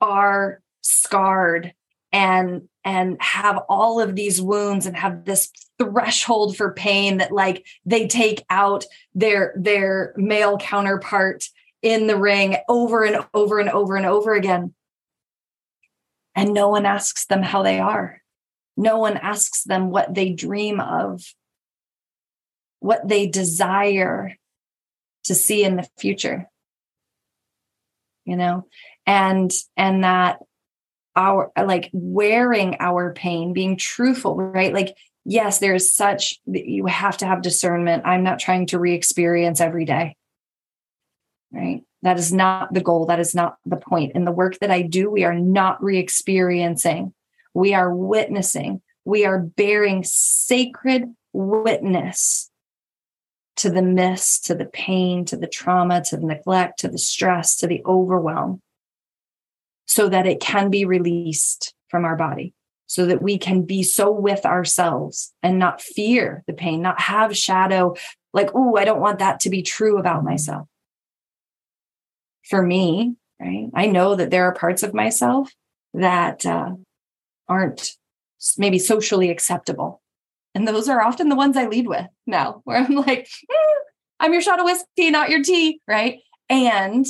Speaker 3: are scarred and and have all of these wounds and have this threshold for pain that like they take out their their male counterpart in the ring over and over and over and over again. And no one asks them how they are. No one asks them what they dream of, what they desire to see in the future. You know, and and that our like wearing our pain, being truthful, right? Like, yes, there's such you have to have discernment. I'm not trying to re-experience every day. Right. That is not the goal. That is not the point. In the work that I do, we are not re experiencing, we are witnessing, we are bearing sacred witness to the miss, to the pain, to the trauma, to the neglect, to the stress, to the overwhelm, so that it can be released from our body, so that we can be so with ourselves and not fear the pain, not have shadow like, oh, I don't want that to be true about myself for me, right? I know that there are parts of myself that uh, aren't maybe socially acceptable. And those are often the ones I lead with now, [LAUGHS] where I'm like, mm, I'm your shot of whiskey, not your tea, right? And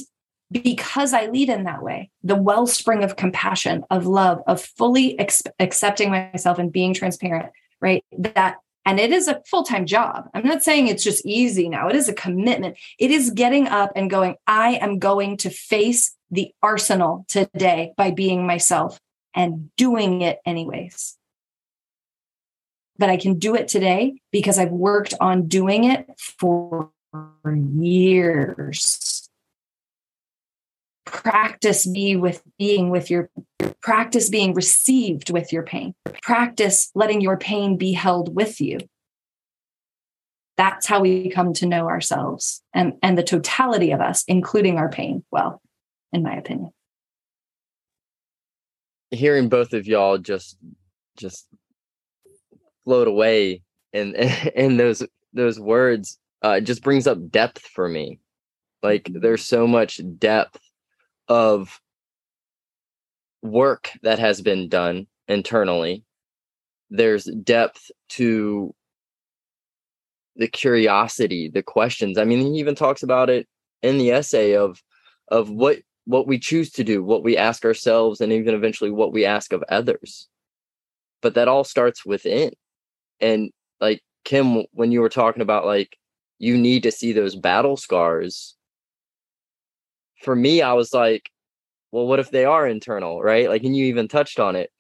Speaker 3: because I lead in that way, the wellspring of compassion, of love, of fully ex- accepting myself and being transparent, right? That and it is a full time job. I'm not saying it's just easy now. It is a commitment. It is getting up and going, I am going to face the arsenal today by being myself and doing it anyways. But I can do it today because I've worked on doing it for years. Practice be with being with your practice being received with your pain. Practice letting your pain be held with you. That's how we come to know ourselves and and the totality of us including our pain. Well in my opinion.
Speaker 2: Hearing both of y'all just just float away and [LAUGHS] in those those words uh just brings up depth for me like there's so much depth of work that has been done internally. There's depth to the curiosity, the questions. I mean, he even talks about it in the essay of of what what we choose to do, what we ask ourselves, and even eventually what we ask of others. But that all starts within. And like Kim, when you were talking about like you need to see those battle scars for me, I was like, well, what if they are internal, right? Like, and you even touched on it.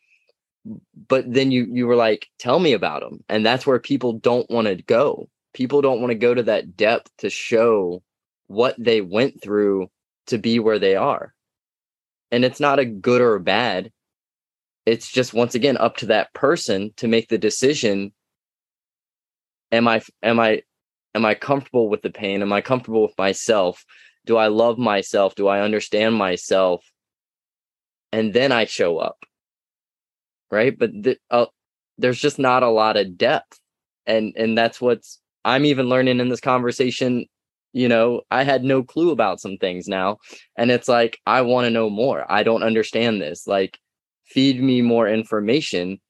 Speaker 2: But then you you were like, tell me about them, and that's where people don't want to go. People don't want to go to that depth to show what they went through to be where they are. And it's not a good or a bad. It's just once again up to that person to make the decision. Am I am I am I comfortable with the pain? Am I comfortable with myself? do I love myself? Do I understand myself? And then I show up. Right. But th- uh, there's just not a lot of depth. And, and that's what's, I'm even learning in this conversation. You know, I had no clue about some things now. And it's like, I want to know more. I don't understand this. Like, feed me more information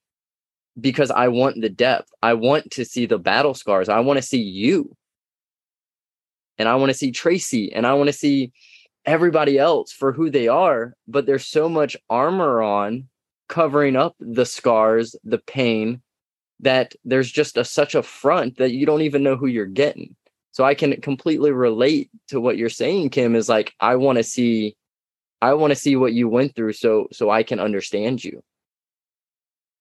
Speaker 2: because I want the depth. I want to see the battle scars. I want to see you and I want to see Tracy and I want to see everybody else for who they are, but there's so much armor on covering up the scars, the pain that there's just a, such a front that you don't even know who you're getting. So I can completely relate to what you're saying Kim is like I want to see I want to see what you went through so so I can understand you.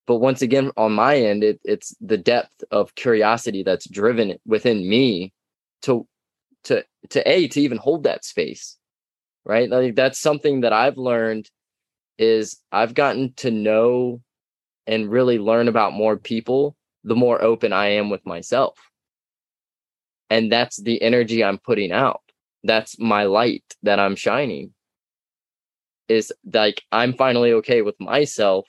Speaker 2: But once again on my end it, it's the depth of curiosity that's driven within me to to to a to even hold that space right? Like that's something that i've learned is i've gotten to know and really learn about more people the more open i am with myself. And that's the energy i'm putting out. That's my light that i'm shining is like i'm finally okay with myself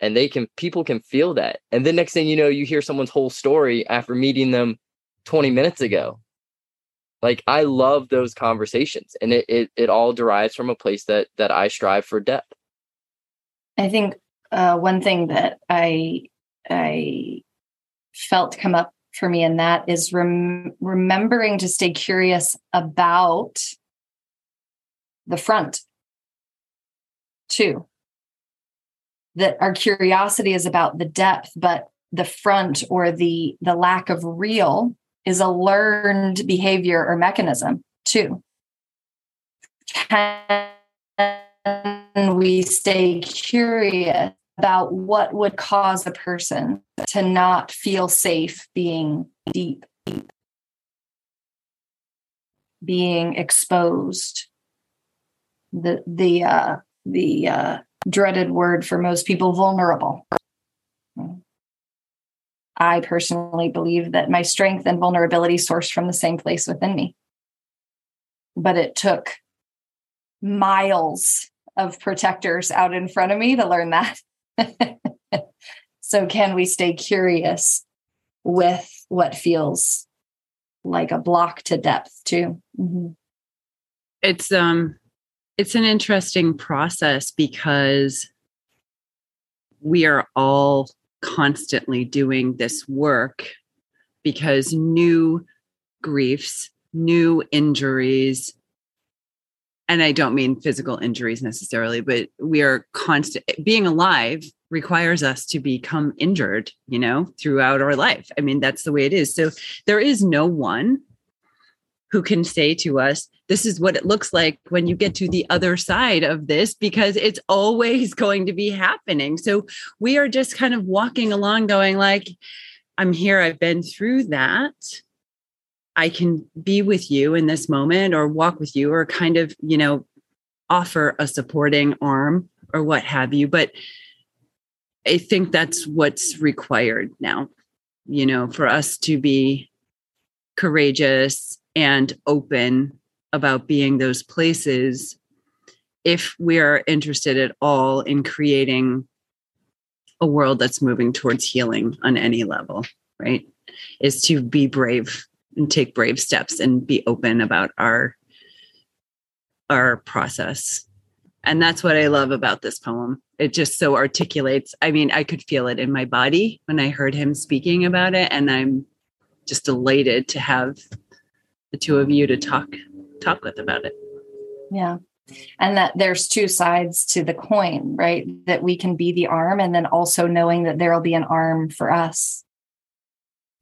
Speaker 2: and they can people can feel that. And the next thing you know you hear someone's whole story after meeting them 20 minutes ago. Like i love those conversations and it, it it all derives from a place that that i strive for depth.
Speaker 3: I think uh, one thing that i i felt come up for me in that is rem- remembering to stay curious about the front too that our curiosity is about the depth, but the front or the the lack of real is a learned behavior or mechanism too. Can we stay curious about what would cause a person to not feel safe being deep, being exposed? The the uh, the uh, dreaded word for most people, vulnerable. I personally believe that my strength and vulnerability sourced from the same place within me. But it took miles of protectors out in front of me to learn that. [LAUGHS] so, can we stay curious with what feels like a block to depth, too? Mm-hmm.
Speaker 1: It's, um, it's an interesting process because we are all constantly doing this work because new griefs, new injuries, and I don't mean physical injuries necessarily, but we are constant being alive requires us to become injured, you know, throughout our life. I mean, that's the way it is. So there is no one who can say to us, this is what it looks like when you get to the other side of this, because it's always [LAUGHS] going to be happening. So we are just kind of walking along, going like, I'm here, I've been through that. I can be with you in this moment or walk with you or kind of, you know, offer a supporting arm or what have you. But I think that's what's required now, you know, for us to be courageous and open about being those places if we are interested at all in creating a world that's moving towards healing on any level, right? Is to be brave and take brave steps and be open about our our process. And that's what I love about this poem. It just so articulates. I mean, I could feel it in my body when I heard him speaking about it and I'm just delighted to have the two of you to talk talk with about it.
Speaker 3: Yeah. And that there's two sides to the coin, right? That we can be the arm and then also knowing that there'll be an arm for us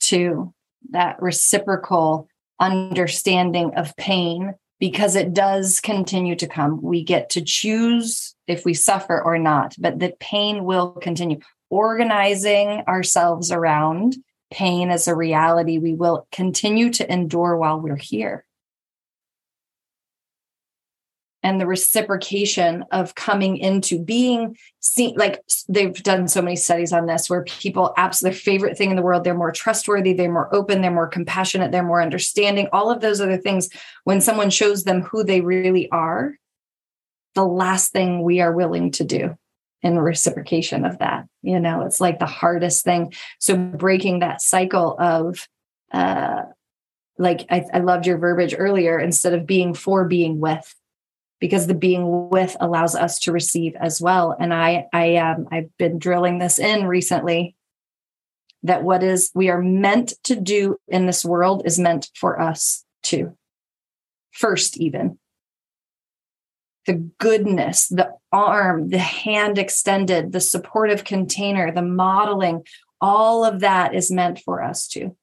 Speaker 3: too. That reciprocal understanding of pain because it does continue to come. We get to choose if we suffer or not, but that pain will continue. Organizing ourselves around pain as a reality we will continue to endure while we're here. And the reciprocation of coming into being seen, like they've done so many studies on this, where people absolutely their favorite thing in the world, they're more trustworthy, they're more open, they're more compassionate, they're more understanding, all of those other things. When someone shows them who they really are, the last thing we are willing to do in reciprocation of that. You know, it's like the hardest thing. So breaking that cycle of uh like I, I loved your verbiage earlier, instead of being for being with, because the being with allows us to receive as well. And I I um I've been drilling this in recently that what is we are meant to do in this world is meant for us too. First, even the goodness, the arm, the hand extended, the supportive container, the modeling, all of that is meant for us to.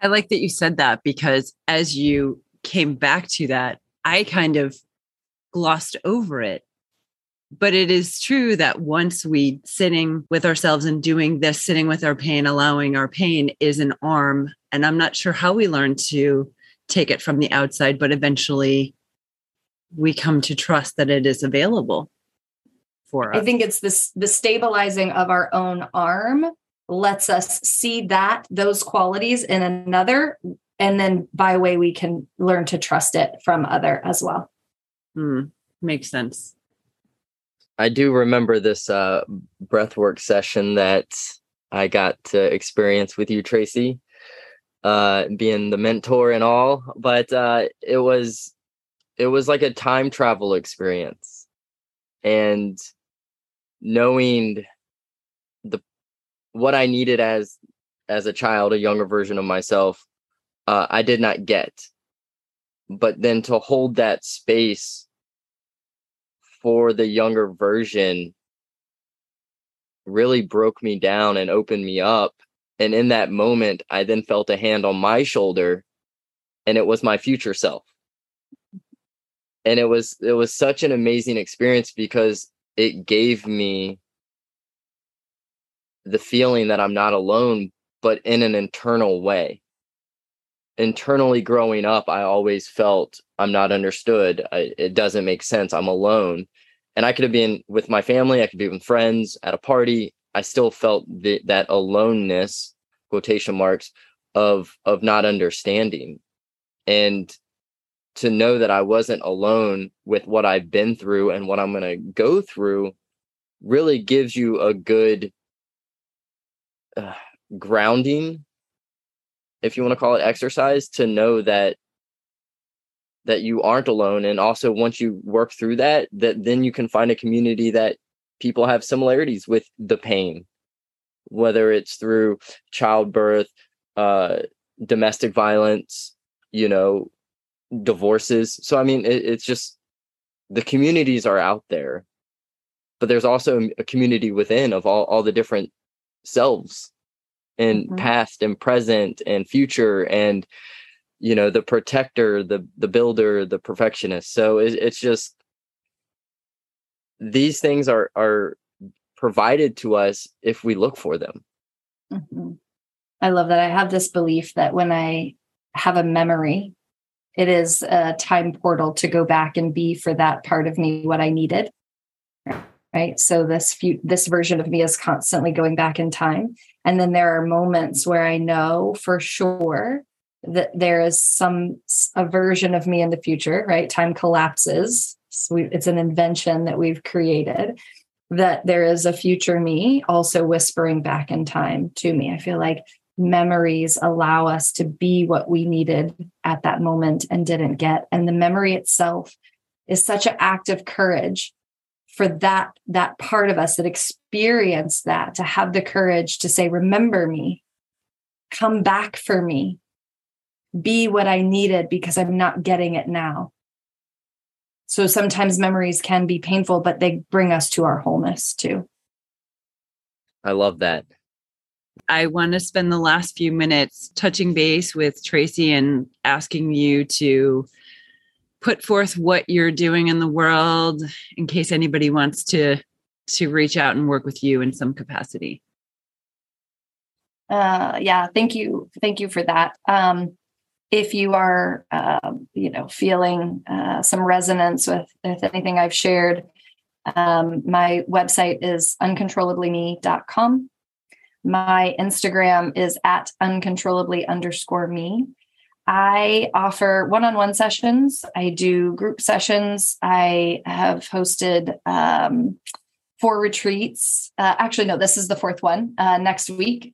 Speaker 1: I like that you said that because as you came back to that, I kind of glossed over it. But it is true that once we sitting with ourselves and doing this, sitting with our pain, allowing our pain is an arm. And I'm not sure how we learn to take it from the outside, but eventually we come to trust that it is available for us.
Speaker 3: I think it's this the stabilizing of our own arm lets us see that those qualities in another and then by way we can learn to trust it from other as well.
Speaker 1: Mm, makes sense.
Speaker 2: I do remember this uh breathwork session that I got to experience with you, Tracy, uh, being the mentor and all. But uh, it was it was like a time travel experience and knowing the what i needed as as a child a younger version of myself uh, i did not get but then to hold that space for the younger version really broke me down and opened me up. And in that moment, I then felt a hand on my shoulder and it was my future self. And it was it was such an amazing experience because it gave me the feeling that I'm not alone, but in an internal way. Internally growing up, I always felt I'm not understood. I, it doesn't make sense. I'm alone. And I could have been with my family, I could be with friends at a party. I still felt the, that aloneness, quotation marks, of of not understanding. And to know that I wasn't alone with what I've been through and what I'm going to go through really gives you a good uh, grounding if you want to call it exercise to know that that you aren't alone. And also once you work through that that then you can find a community that people have similarities with the pain whether it's through childbirth uh domestic violence you know divorces so i mean it, it's just the communities are out there but there's also a community within of all, all the different selves and mm-hmm. past and present and future and you know the protector the the builder the perfectionist so it, it's just these things are are provided to us if we look for them
Speaker 3: mm-hmm. i love that i have this belief that when i have a memory it is a time portal to go back and be for that part of me what i needed. Right? So this few, this version of me is constantly going back in time. And then there are moments where i know for sure that there is some a version of me in the future right? Time collapses. So we, it's an invention that we've created. That there is a future me also whispering back in time to me. I feel like memories allow us to be what we needed at that moment and didn't get. And the memory itself is such an act of courage for that that part of us that experienced that to have the courage to say remember me. Come back for me. Be what i needed because i'm not getting it now. So sometimes memories can be painful but they bring us to our wholeness too.
Speaker 2: I love that
Speaker 1: I want to spend the last few minutes touching base with Tracy and asking you to put forth what you're doing in the world in case anybody wants to to reach out and work with you in some capacity.
Speaker 3: Uh yeah thank you thank you for that. Um if you are uh, you know feeling uh, some resonance with, with anything i've shared um, my website is uncontrollablyme.com my instagram is at uncontrollably underscore me I offer one on one sessions. I do group sessions. I have hosted um, four retreats. Uh, actually, no, this is the fourth one uh, next week.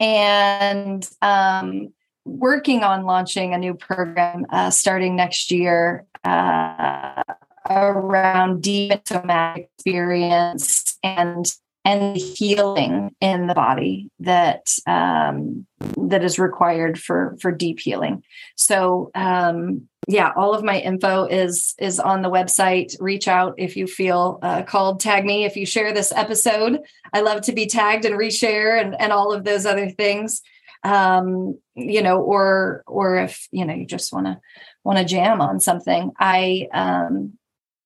Speaker 3: And um, working on launching a new program uh, starting next year uh, around deep somatic experience and and healing in the body that um, that is required for for deep healing. So um, yeah, all of my info is is on the website. Reach out if you feel uh, called. Tag me if you share this episode. I love to be tagged and reshare and and all of those other things. Um, you know, or or if you know you just want to want to jam on something. I um,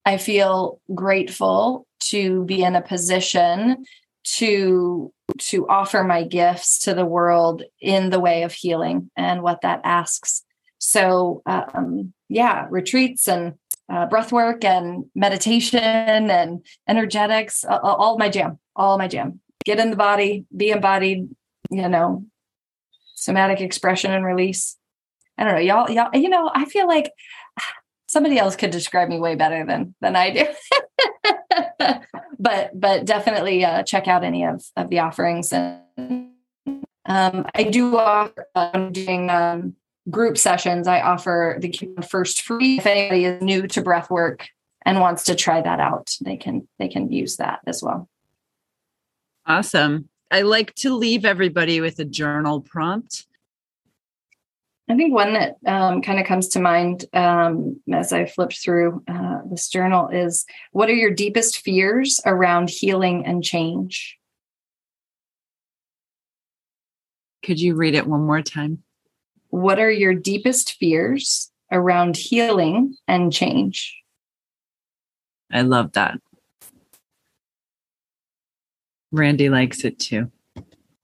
Speaker 3: I feel grateful to be in a position to to offer my gifts to the world in the way of healing and what that asks. So um, yeah retreats and uh, breath work and meditation and energetics all, all my jam all my jam. Get in the body be embodied you know somatic expression and release. I don't know y'all y'all you know i feel like somebody else could describe me way better than than I do. [LAUGHS] [LAUGHS] but but definitely uh, check out any of of the offerings and um, I do offer I'm doing um, group sessions. I offer the first free if anybody is new to breath work and wants to try that out, they can they can use that as well.
Speaker 1: Awesome. I like to leave everybody with a journal prompt.
Speaker 3: I think one that um, kind of comes to mind um, as I flipped through uh, this journal is what are your deepest fears around healing and change?
Speaker 1: Could you read it one more time?
Speaker 3: What are your deepest fears around healing and change?
Speaker 1: I love that. Randy likes it too.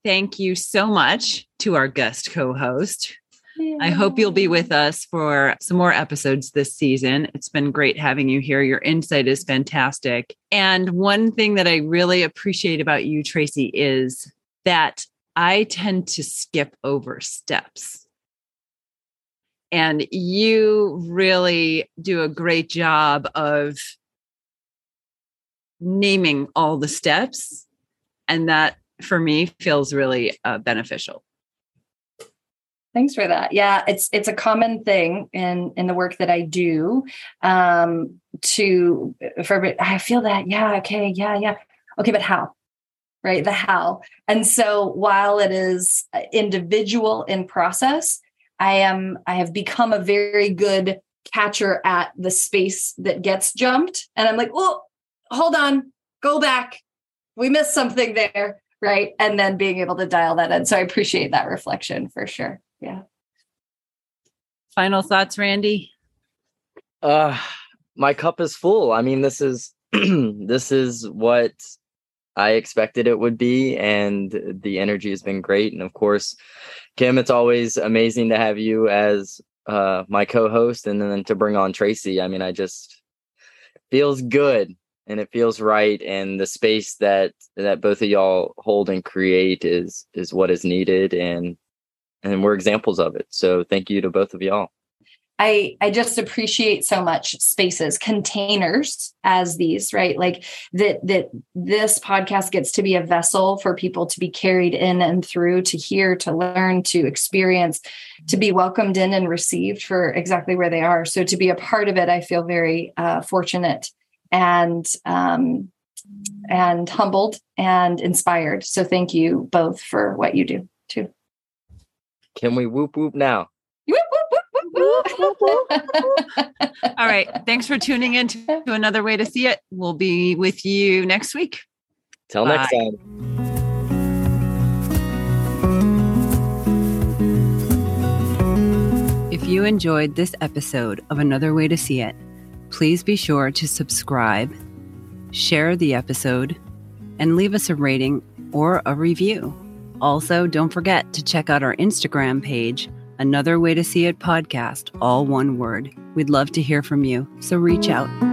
Speaker 1: Thank you so much to our guest co host. Yeah. I hope you'll be with us for some more episodes this season. It's been great having you here. Your insight is fantastic. And one thing that I really appreciate about you, Tracy, is that I tend to skip over steps. And you really do a great job of naming all the steps. And that for me feels really uh, beneficial.
Speaker 3: Thanks for that. Yeah, it's it's a common thing in in the work that I do. Um, to for I feel that yeah okay yeah yeah okay, but how? Right, the how. And so while it is individual in process, I am I have become a very good catcher at the space that gets jumped, and I'm like, well hold on, go back. We missed something there right and then being able to dial that in so i appreciate that reflection for sure yeah.
Speaker 1: Final thoughts randy?
Speaker 2: Uh my cup is full. I mean this is [CLEARS THROAT] this is what i expected it would be and the energy has been great. And of course kim it's always amazing to have you as uh my co-host and then to bring on tracy. I mean i just feels good and it feels right and the space that that both of y'all hold and create is is what is needed and and we're examples of it so thank you to both of y'all
Speaker 3: I I just appreciate so much spaces, containers as these, right? Like that that this podcast gets to be a vessel for people to be carried in and through, to hear, to learn, to experience, to be welcomed in and received for exactly where they are. So to be a part of it, I feel very uh, fortunate and um, and humbled and inspired. So thank you both for what you do too.
Speaker 2: Can we whoop whoop now?
Speaker 1: All right. Thanks for tuning in to, to, [LAUGHS] another way to see it. We'll be with you next week.
Speaker 2: Till Bye. next time.
Speaker 1: If you enjoyed this episode of Another Way to See It, Please be sure to subscribe, share the episode, and leave us a rating or a review. Also, don't forget to check out our Instagram page, Another Way to See It podcast, all one word. We'd love to hear from you, so reach out.